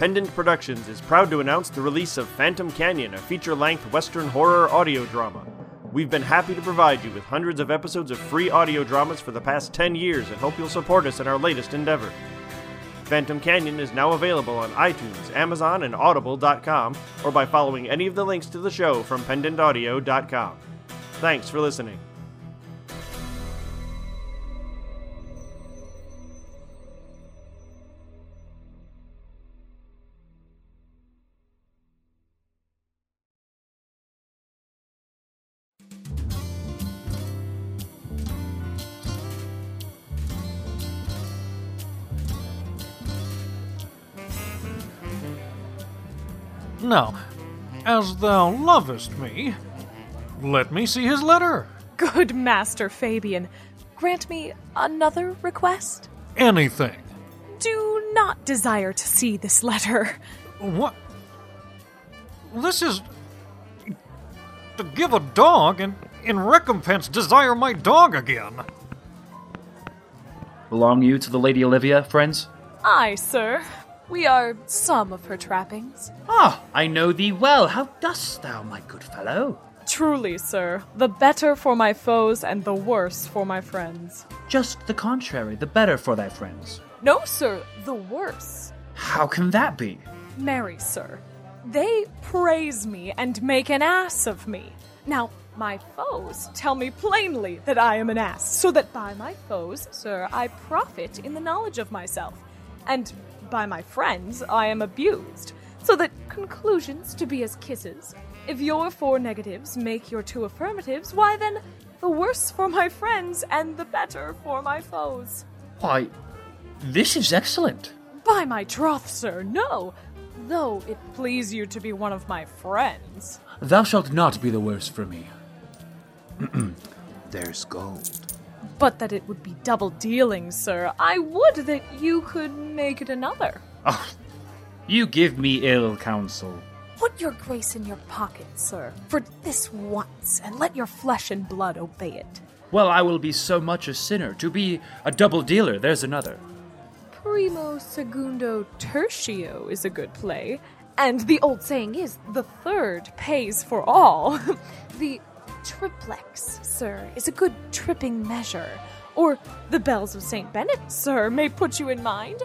Pendant Productions is proud to announce the release of Phantom Canyon, a feature length Western horror audio drama. We've been happy to provide you with hundreds of episodes of free audio dramas for the past 10 years and hope you'll support us in our latest endeavor. Phantom Canyon is now available on iTunes, Amazon, and Audible.com, or by following any of the links to the show from PendantAudio.com. Thanks for listening. Now, as thou lovest me, let me see his letter. Good Master Fabian, grant me another request. Anything. Do not desire to see this letter. What? This is. to give a dog and, in recompense, desire my dog again. Belong you to the Lady Olivia, friends? Aye, sir. We are some of her trappings. Ah, I know thee well. How dost thou, my good fellow? Truly, sir, the better for my foes and the worse for my friends. Just the contrary, the better for thy friends. No, sir, the worse. How can that be? Marry, sir. They praise me and make an ass of me. Now, my foes tell me plainly that I am an ass, so that by my foes, sir, I profit in the knowledge of myself. And by my friends, I am abused, so that conclusions to be as kisses. If your four negatives make your two affirmatives, why then, the worse for my friends and the better for my foes. Why, this is excellent. By my troth, sir, no, though it please you to be one of my friends. Thou shalt not be the worse for me. There's gold. But that it would be double dealing, sir. I would that you could make it another. Oh, you give me ill counsel. Put your grace in your pocket, sir, for this once, and let your flesh and blood obey it. Well, I will be so much a sinner. To be a double dealer, there's another. Primo, segundo, tertio is a good play. And the old saying is, the third pays for all. the triplex, sir, is a good tripping measure. Or the bells of St. Bennet, sir, may put you in mind.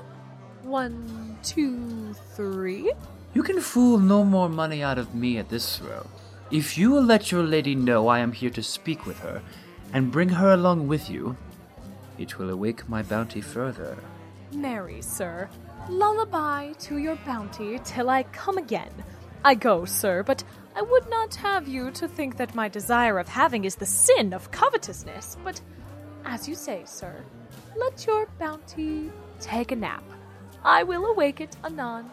One, two, three. You can fool no more money out of me at this throw. If you will let your lady know I am here to speak with her, and bring her along with you, it will awake my bounty further. Marry, sir, lullaby to your bounty till I come again. I go, sir, but I would not have you to think that my desire of having is the sin of covetousness. But, as you say, sir, let your bounty take a nap. I will awake it anon.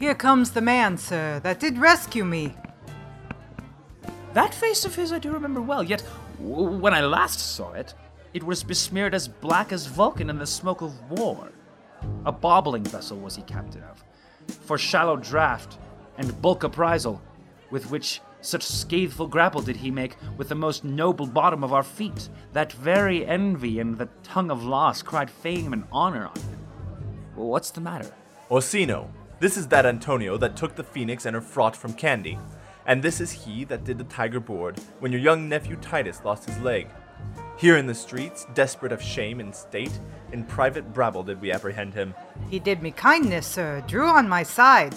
Here comes the man, sir, that did rescue me. That face of his I do remember well, yet w- when I last saw it, it was besmeared as black as Vulcan in the smoke of war. A bobbling vessel was he captain of, for shallow draught and bulk apprisal, with which such scatheful grapple did he make with the most noble bottom of our feet, that very envy and the tongue of loss cried fame and honor on him. What's the matter? Orsino, this is that Antonio that took the phoenix and her fraught from Candy. And this is he that did the tiger board when your young nephew Titus lost his leg. Here in the streets, desperate of shame and state, in private brabble did we apprehend him. He did me kindness, sir, drew on my side.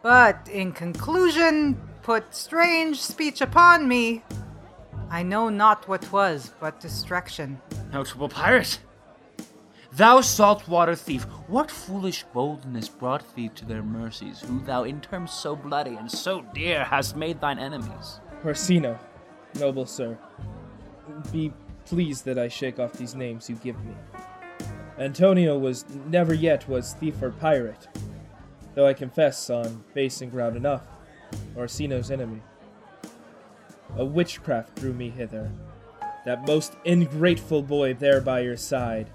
But in conclusion, put strange speech upon me. I know not what was but distraction. Notable pirate! Thou saltwater thief, what foolish boldness brought thee to their mercies, who thou in terms so bloody and so dear hast made thine enemies? Orsino, noble sir, be pleased that I shake off these names you give me. Antonio was never yet was thief or pirate, though I confess on base and ground enough, Orsino's enemy. A witchcraft drew me hither, that most ingrateful boy there by your side.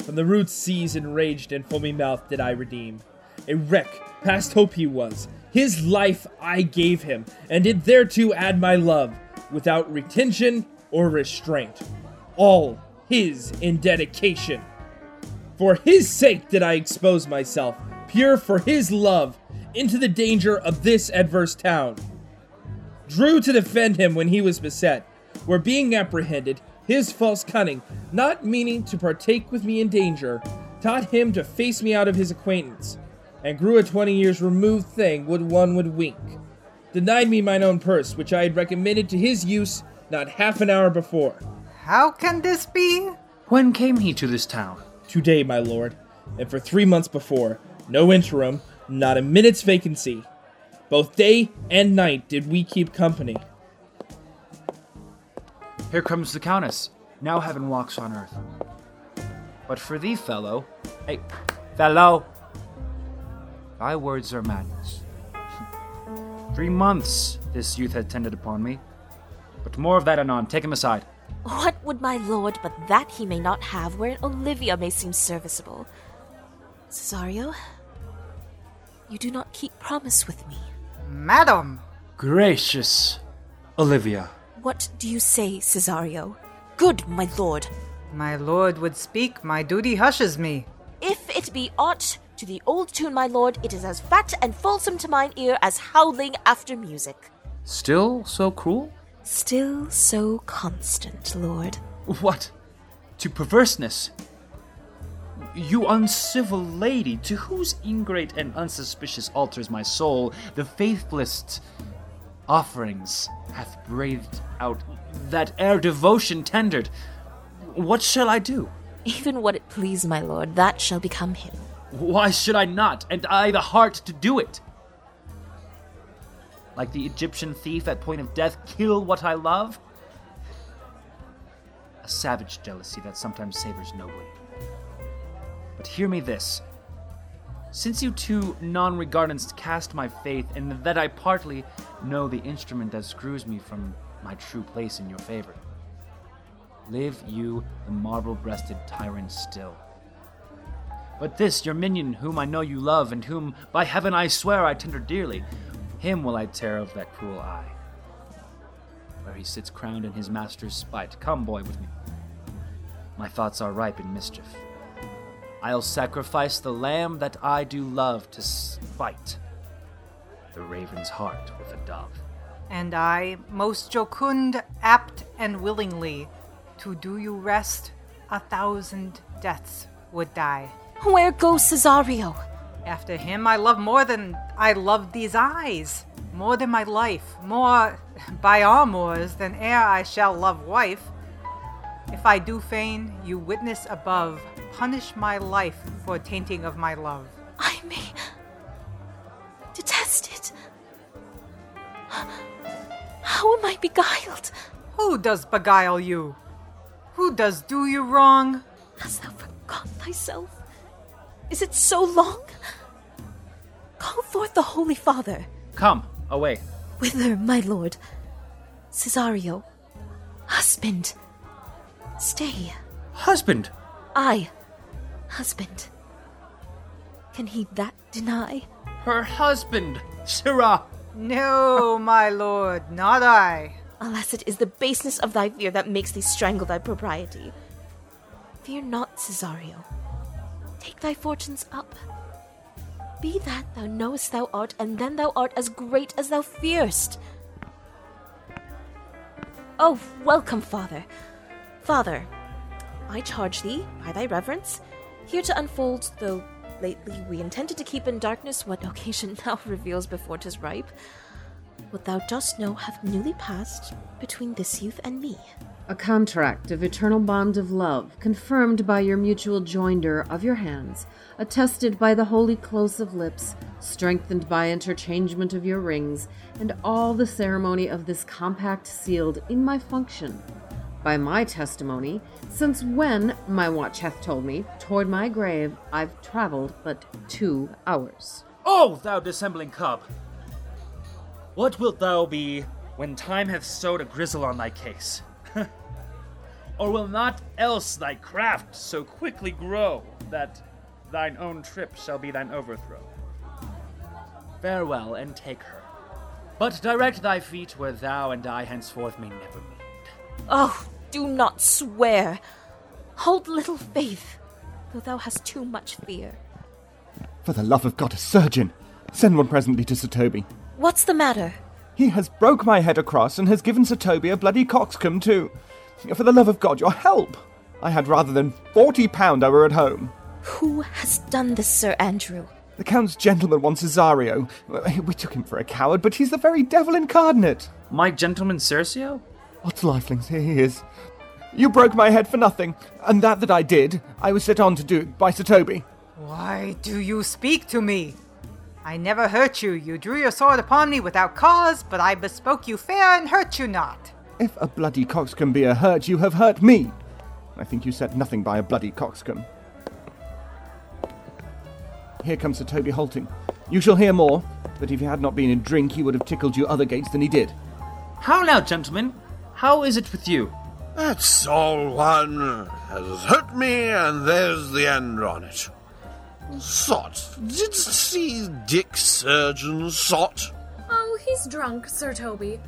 From the rude seas enraged and foamy mouth did I redeem. A wreck, past hope he was. His life I gave him, and did thereto add my love, without retention or restraint. All his in dedication. For his sake did I expose myself, pure for his love, into the danger of this adverse town. Drew to defend him when he was beset, where being apprehended, his false cunning, not meaning to partake with me in danger, taught him to face me out of his acquaintance, and grew a twenty years removed thing would one would wink. Denied me mine own purse, which I had recommended to his use not half an hour before. How can this be? When came he to this town? Today, my lord, and for three months before, no interim, not a minute's vacancy. Both day and night did we keep company. Here comes the Countess. Now heaven walks on earth. But for thee, fellow. Hey, fellow! Thy words are madness. Three months this youth had tended upon me. But more of that anon. Take him aside. What would my lord but that he may not have wherein Olivia may seem serviceable? Cesario, you do not keep promise with me. Madam! Gracious Olivia. What do you say, Cesario? Good, my lord. My lord would speak, my duty hushes me. If it be aught to the old tune, my lord, it is as fat and fulsome to mine ear as howling after music. Still so cruel? Still so constant, lord. What? To perverseness? You uncivil lady, to whose ingrate and unsuspicious altars my soul the faithless offerings hath breathed out that ere devotion tendered. What shall I do? Even what it please, my lord, that shall become him. Why should I not, and I the heart to do it? Like the Egyptian thief at point of death, kill what I love? A savage jealousy that sometimes savors nobly. But hear me this. Since you two non regardants cast my faith, and that I partly know the instrument that screws me from my true place in your favor, live you the marble breasted tyrant still. But this, your minion, whom I know you love, and whom, by heaven, I swear I tender dearly, him will I tear of that cruel eye. Where he sits crowned in his master's spite. Come, boy, with me. My thoughts are ripe in mischief. I'll sacrifice the lamb that I do love to spite the raven's heart with a dove. And I, most jocund, apt, and willingly, to do you rest, a thousand deaths would die. Where goes Cesario? After him, I love more than I love these eyes, more than my life, more by all moors than e'er I shall love wife. If I do feign, you witness above, punish my life for tainting of my love. I may detest it. How am I beguiled? Who does beguile you? Who does do you wrong? Hast thou forgotten thyself? Is it so long? Call forth the Holy Father. Come, away. Whither, my lord? Cesario. Husband. Stay. Husband! I. Husband. Can he that deny? Her husband! Sirrah! No, my lord, not I. Alas, it is the baseness of thy fear that makes thee strangle thy propriety. Fear not, Cesario. Take thy fortunes up. Be that thou knowest thou art, and then thou art as great as thou fearest. Oh, welcome, father. Father, I charge thee, by thy reverence, here to unfold, though lately we intended to keep in darkness what occasion now reveals before 'tis ripe, what thou dost know hath newly passed between this youth and me. A contract of eternal bond of love, confirmed by your mutual joinder of your hands, attested by the holy close of lips, strengthened by interchangement of your rings, and all the ceremony of this compact sealed in my function. By my testimony, since when, my watch hath told me, toward my grave I've travelled but two hours. Oh, thou dissembling cub! What wilt thou be when time hath sowed a grizzle on thy case? or will not else thy craft so quickly grow that thine own trip shall be thine overthrow? Farewell, and take her. But direct thy feet where thou and I henceforth may never meet. Oh, do not swear. Hold little faith. though thou hast too much fear. For the love of God, a surgeon! Send one presently to Sir Toby. What's the matter? He has broke my head across and has given Sir Toby a bloody coxcomb too. For the love of God, your help! I had rather than forty pound I were at home. Who has done this, Sir Andrew? The Count's gentleman wants Cesario. Uh, we took him for a coward, but he's the very devil incarnate. My gentleman Cesario? Odds lifelings, here he is. You broke my head for nothing, and that that I did, I was set on to do by Sir Toby. Why do you speak to me? I never hurt you. You drew your sword upon me without cause, but I bespoke you fair and hurt you not. If a bloody coxcomb be a hurt, you have hurt me. I think you said nothing by a bloody coxcomb. Here comes Sir Toby halting. You shall hear more, but if he had not been in drink, he would have tickled you other gates than he did. How now, gentlemen? How is it with you? That's all one. Has hurt me, and there's the end on it. Sot, didst see Dick Surgeon, Sot? Oh, he's drunk, Sir Toby.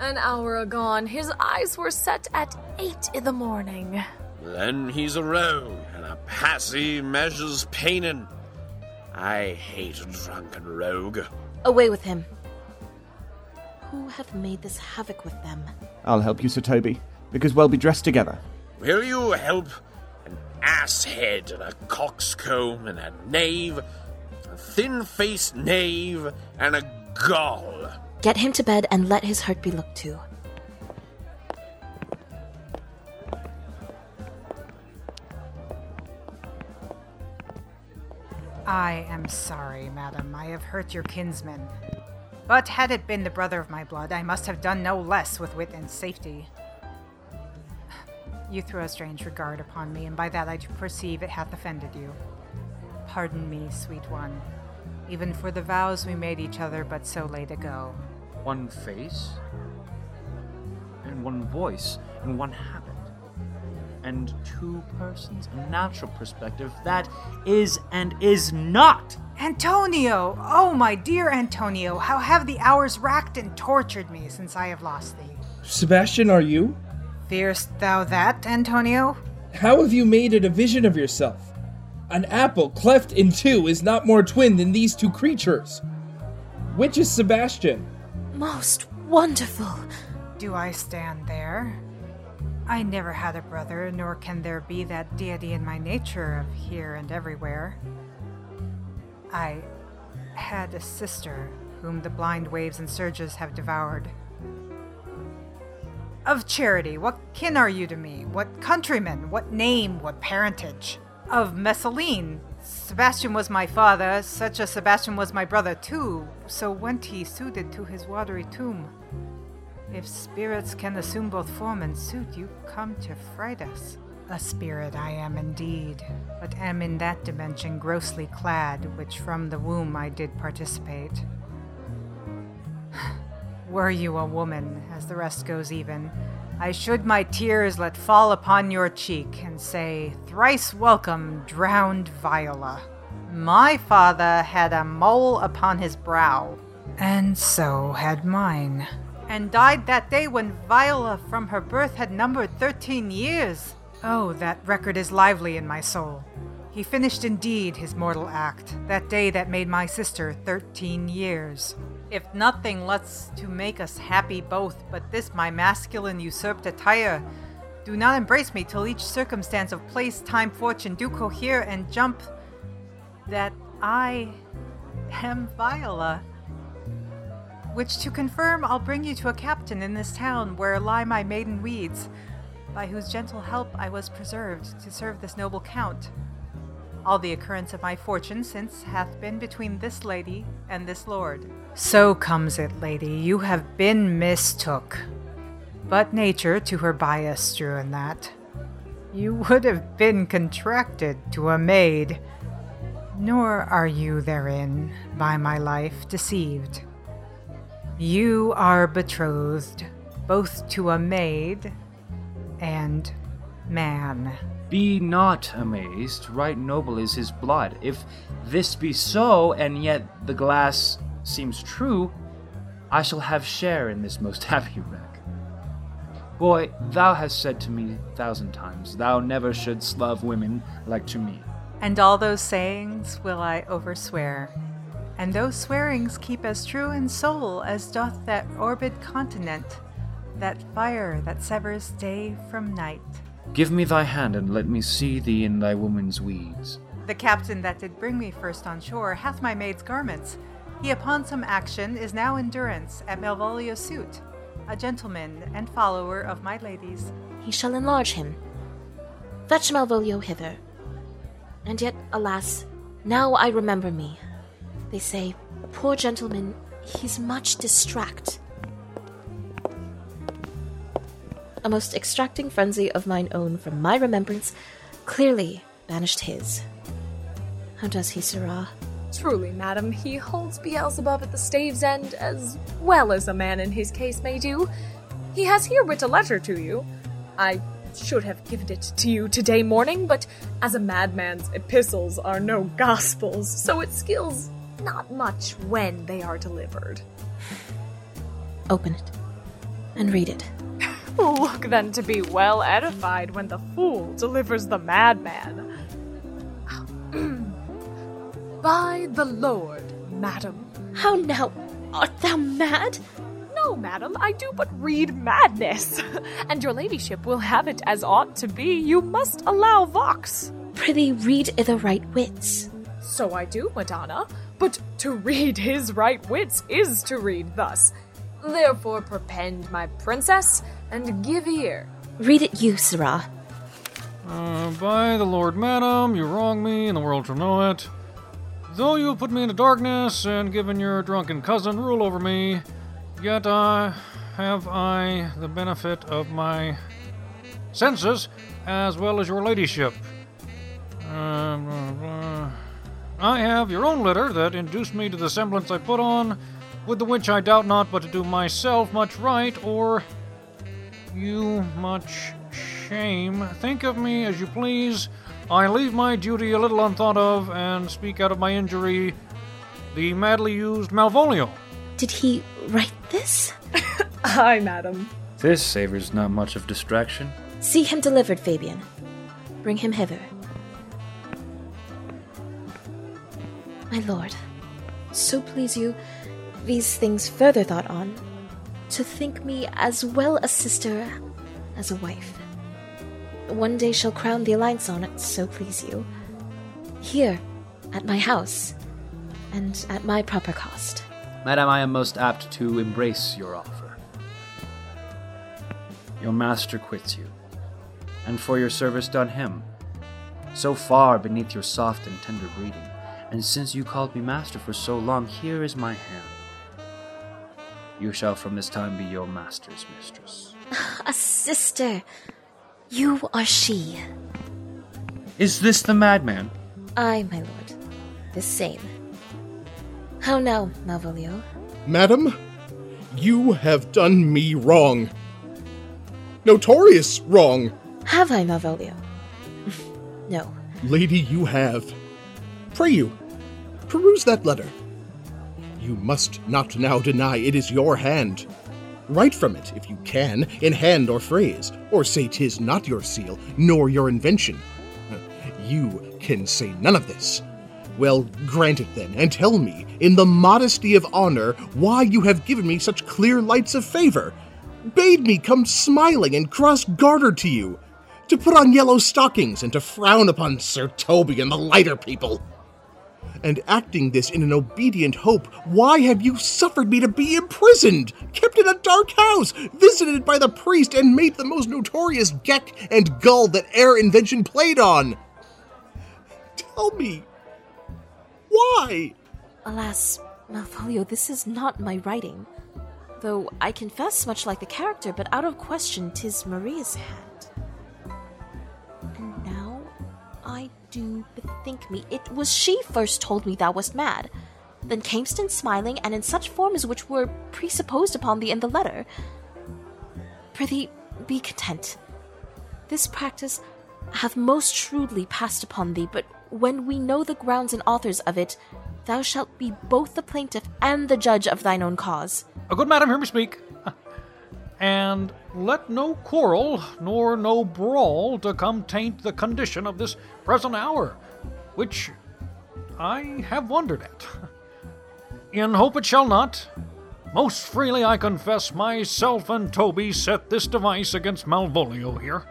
An hour agone, his eyes were set at eight in the morning. Then he's a rogue, and a passy measures painin'. I hate a drunken rogue. Away with him. Who have made this havoc with them? I'll help you, Sir Toby, because we'll be dressed together. Will you help? An ass head and a coxcomb and a knave, a thin faced knave and a gull. Get him to bed and let his hurt be looked to. I am sorry, madam. I have hurt your kinsman. But had it been the brother of my blood, I must have done no less with wit and safety. You throw a strange regard upon me, and by that I do perceive it hath offended you. Pardon me, sweet one, even for the vows we made each other but so late ago. One face, and one voice, and one habit, and two persons. A natural perspective that is and is not. Antonio! Oh, my dear Antonio, how have the hours racked and tortured me since I have lost thee? Sebastian, are you? Fearest thou that, Antonio? How have you made it a vision of yourself? An apple cleft in two is not more twin than these two creatures. Which is Sebastian? Most wonderful. Do I stand there? I never had a brother, nor can there be that deity in my nature of here and everywhere. I had a sister whom the blind waves and surges have devoured. Of charity, what kin are you to me? What countryman? What name? What parentage? Of Messaline. Sebastian was my father, such a Sebastian was my brother too, so went he suited to his watery tomb. If spirits can assume both form and suit, you come to fright us. A spirit I am indeed, but am in that dimension grossly clad, which from the womb I did participate. Were you a woman, as the rest goes even, I should my tears let fall upon your cheek and say, Thrice welcome, drowned Viola. My father had a mole upon his brow, and so had mine, and died that day when Viola from her birth had numbered thirteen years. Oh, that record is lively in my soul. He finished indeed his mortal act, that day that made my sister thirteen years. If nothing lets to make us happy both, but this my masculine usurped attire, do not embrace me till each circumstance of place, time, fortune do cohere and jump that I am Viola. Uh, which to confirm, I'll bring you to a captain in this town where lie my maiden weeds, by whose gentle help I was preserved to serve this noble count. All the occurrence of my fortune since hath been between this lady and this lord. So comes it, lady, you have been mistook. But nature to her bias strewn that. You would have been contracted to a maid, nor are you therein, by my life, deceived. You are betrothed both to a maid and man. Be not amazed, right noble is his blood. If this be so, and yet the glass seems true, I shall have share in this most happy wreck. Boy, thou hast said to me a thousand times, thou never shouldst love women like to me. And all those sayings will I overswear. And those swearings keep as true in soul as doth that orbed continent, that fire that severs day from night. Give me thy hand, and let me see thee in thy woman's weeds. The captain that did bring me first on shore hath my maid's garments. He upon some action is now in durance at Malvolio's suit, a gentleman and follower of my lady's. He shall enlarge him. Fetch Malvolio hither. And yet, alas, now I remember me. They say, poor gentleman, he's much distract. A most extracting frenzy of mine own from my remembrance clearly banished his. How does he, Sirrah? Truly, madam, he holds Beelzebub at the stave's end as well as a man in his case may do. He has here writ a letter to you. I should have given it to you today morning, but as a madman's epistles are no gospels, so it skills not much when they are delivered. Open it and read it. Look then to be well edified when the fool delivers the madman. By the Lord, madam. How now? Art thou mad? No, madam, I do but read madness. and your ladyship will have it as ought to be. You must allow vox. Prithee, read i' the right wits. So I do, Madonna. But to read his right wits is to read thus. Therefore, perpend, my princess, and give ear. Read it you, Sirrah. Uh, by the Lord, madam, you wrong me, and the world shall know it. Though you have put me into darkness and given your drunken cousin rule over me, yet uh, have I the benefit of my senses as well as your ladyship. Uh, blah, blah. I have your own letter that induced me to the semblance I put on, with the which I doubt not but to do myself much right, or you much shame. Think of me as you please. I leave my duty a little unthought of, and speak out of my injury, the madly used Malvolio. Did he write this? Aye, madam. This savors not much of distraction. See him delivered, Fabian. Bring him hither. My lord, so please you, these things further thought on, to think me as well a sister as a wife. One day shall crown the alliance on it, so please you. Here, at my house, and at my proper cost. Madam, I am most apt to embrace your offer. Your master quits you, and for your service done him, so far beneath your soft and tender breeding, and since you called me master for so long, here is my hand. You shall from this time be your master's mistress. A sister! You are she. Is this the madman? I, my lord. The same. How now, Malvolio? Madam, you have done me wrong. Notorious wrong. Have I, Malvolio? no. Lady, you have. Pray you, peruse that letter. You must not now deny it is your hand. Write from it, if you can, in hand or phrase, or say 'tis not your seal, nor your invention. You can say none of this. Well, grant it then, and tell me, in the modesty of honor, why you have given me such clear lights of favor. Bade me come smiling and cross gartered to you, to put on yellow stockings and to frown upon Sir Toby and the lighter people. And acting this in an obedient hope, why have you suffered me to be imprisoned, kept in a dark house, visited by the priest, and made the most notorious geck and gull that e'er invention played on? Tell me, why? Alas, Malvolio, this is not my writing. Though I confess much like the character, but out of question, tis Maria's hand. And now I do bethink me, it was she first told me thou wast mad. Then camest in smiling, and in such form as which were presupposed upon thee in the letter. Prithee, be content. This practice hath most shrewdly passed upon thee, but when we know the grounds and authors of it, thou shalt be both the plaintiff and the judge of thine own cause. A good madam, hear me speak. And let no quarrel nor no brawl to come taint the condition of this present hour, which I have wondered at. In hope it shall not, most freely I confess myself and Toby set this device against Malvolio here.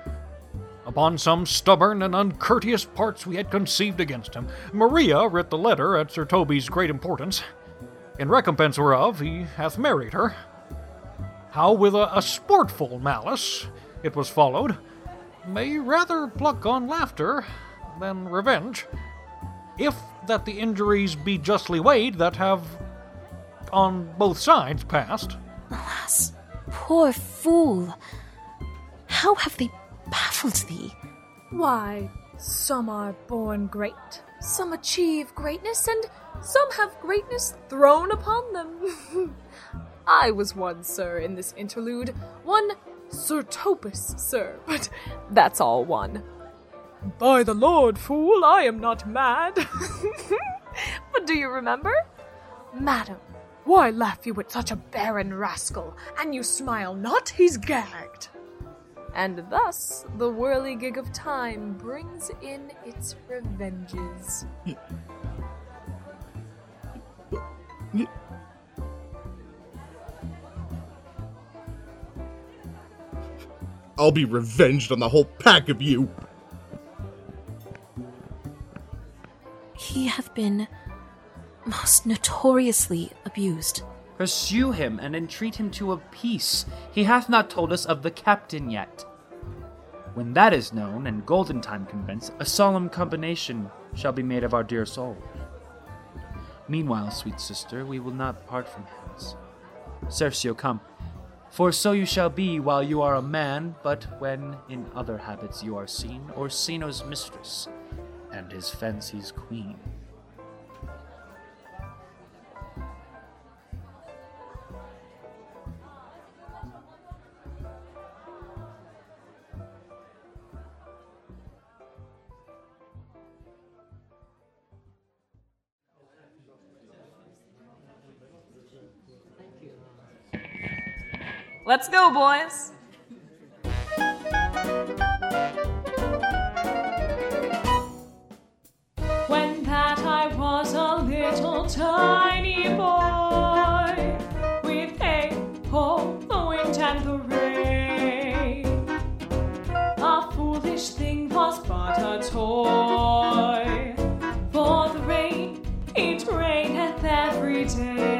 Upon some stubborn and uncourteous parts we had conceived against him, Maria writ the letter at Sir Toby's great importance. In recompense whereof he hath married her. How with a, a sportful malice it was followed, may rather pluck on laughter than revenge, if that the injuries be justly weighed that have on both sides passed. Alas, poor fool! How have they baffled thee? Why, some are born great, some achieve greatness, and some have greatness thrown upon them. I was one, sir, in this interlude. One Sir Topas, sir, but that's all one. By the Lord, fool, I am not mad. but do you remember? Madam, why laugh you at such a barren rascal? And you smile not, he's gagged. And thus the whirligig of time brings in its revenges. I'll be revenged on the whole pack of you. He hath been most notoriously abused. Pursue him and entreat him to a peace. He hath not told us of the captain yet. When that is known and Golden Time convinced, a solemn combination shall be made of our dear soul. Meanwhile, sweet sister, we will not part from hands. Cesario, come. For so you shall be while you are a man, but when in other habits you are seen, Orsino's mistress, and his fancy's queen. Let's go, boys. Tiny boy, with a ho, the wind and the rain, a foolish thing was but a toy. For the rain, it raineth every day.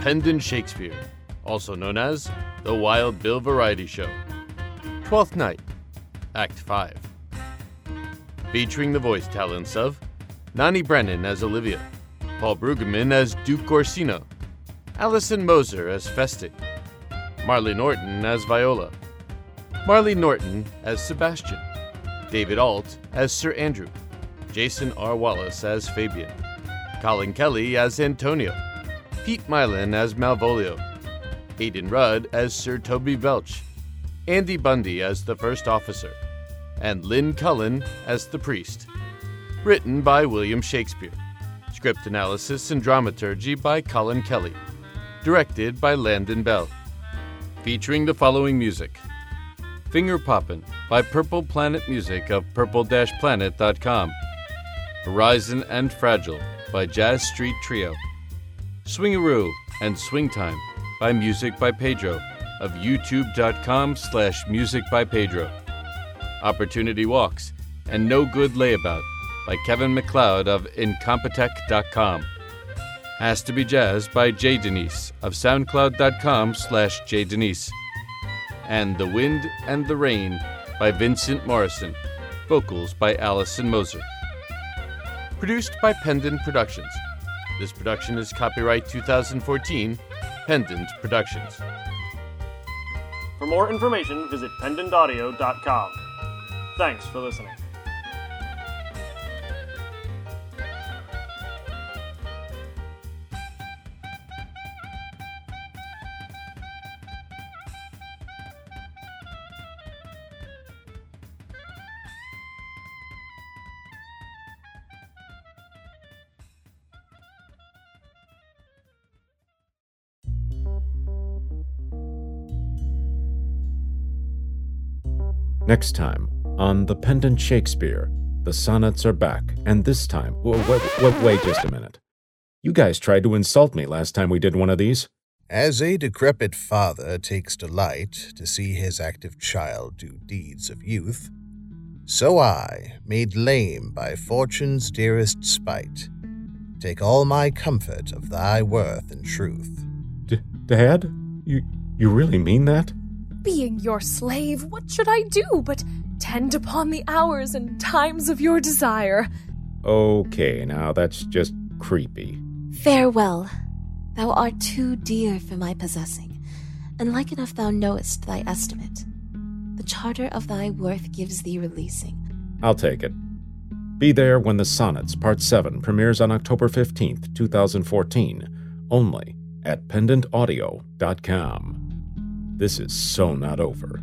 The Pendant Shakespeare, also known as the Wild Bill Variety Show. Twelfth Night, Act 5. Featuring the voice talents of Nani Brennan as Olivia, Paul Brueggemann as Duke Orsino, Allison Moser as Feste, Marley Norton as Viola, Marley Norton as Sebastian, David Alt as Sir Andrew, Jason R. Wallace as Fabian, Colin Kelly as Antonio, Pete Mylan as Malvolio, Aidan Rudd as Sir Toby Belch, Andy Bundy as the First Officer, and Lynn Cullen as the Priest. Written by William Shakespeare. Script analysis and dramaturgy by Colin Kelly. Directed by Landon Bell. Featuring the following music Finger Poppin' by Purple Planet Music of purple-planet.com. Horizon and Fragile by Jazz Street Trio. Swingaroo and Swing Time by Music by Pedro of youtube.com slash music by Pedro. Opportunity Walks and No Good Layabout by Kevin MacLeod of Incompetech.com. Has to Be Jazz by J Denise of SoundCloud.com slash J Denise. And The Wind and the Rain by Vincent Morrison. Vocals by Allison Moser. Produced by Pendant Productions. This production is copyright 2014, Pendant Productions. For more information, visit pendantaudio.com. Thanks for listening. Next time on The Pendant Shakespeare, the sonnets are back, and this time, w- w- w- wait just a minute. You guys tried to insult me last time we did one of these. As a decrepit father takes delight to see his active child do deeds of youth, so I, made lame by fortune's dearest spite, take all my comfort of thy worth and truth. D- Dad? You, you really mean that? Being your slave, what should I do but tend upon the hours and times of your desire? Okay, now that's just creepy. Farewell. Thou art too dear for my possessing, and like enough thou knowest thy estimate. The charter of thy worth gives thee releasing. I'll take it. Be there when the Sonnets Part 7 premieres on October 15th, 2014, only at pendantaudio.com. This is so not over.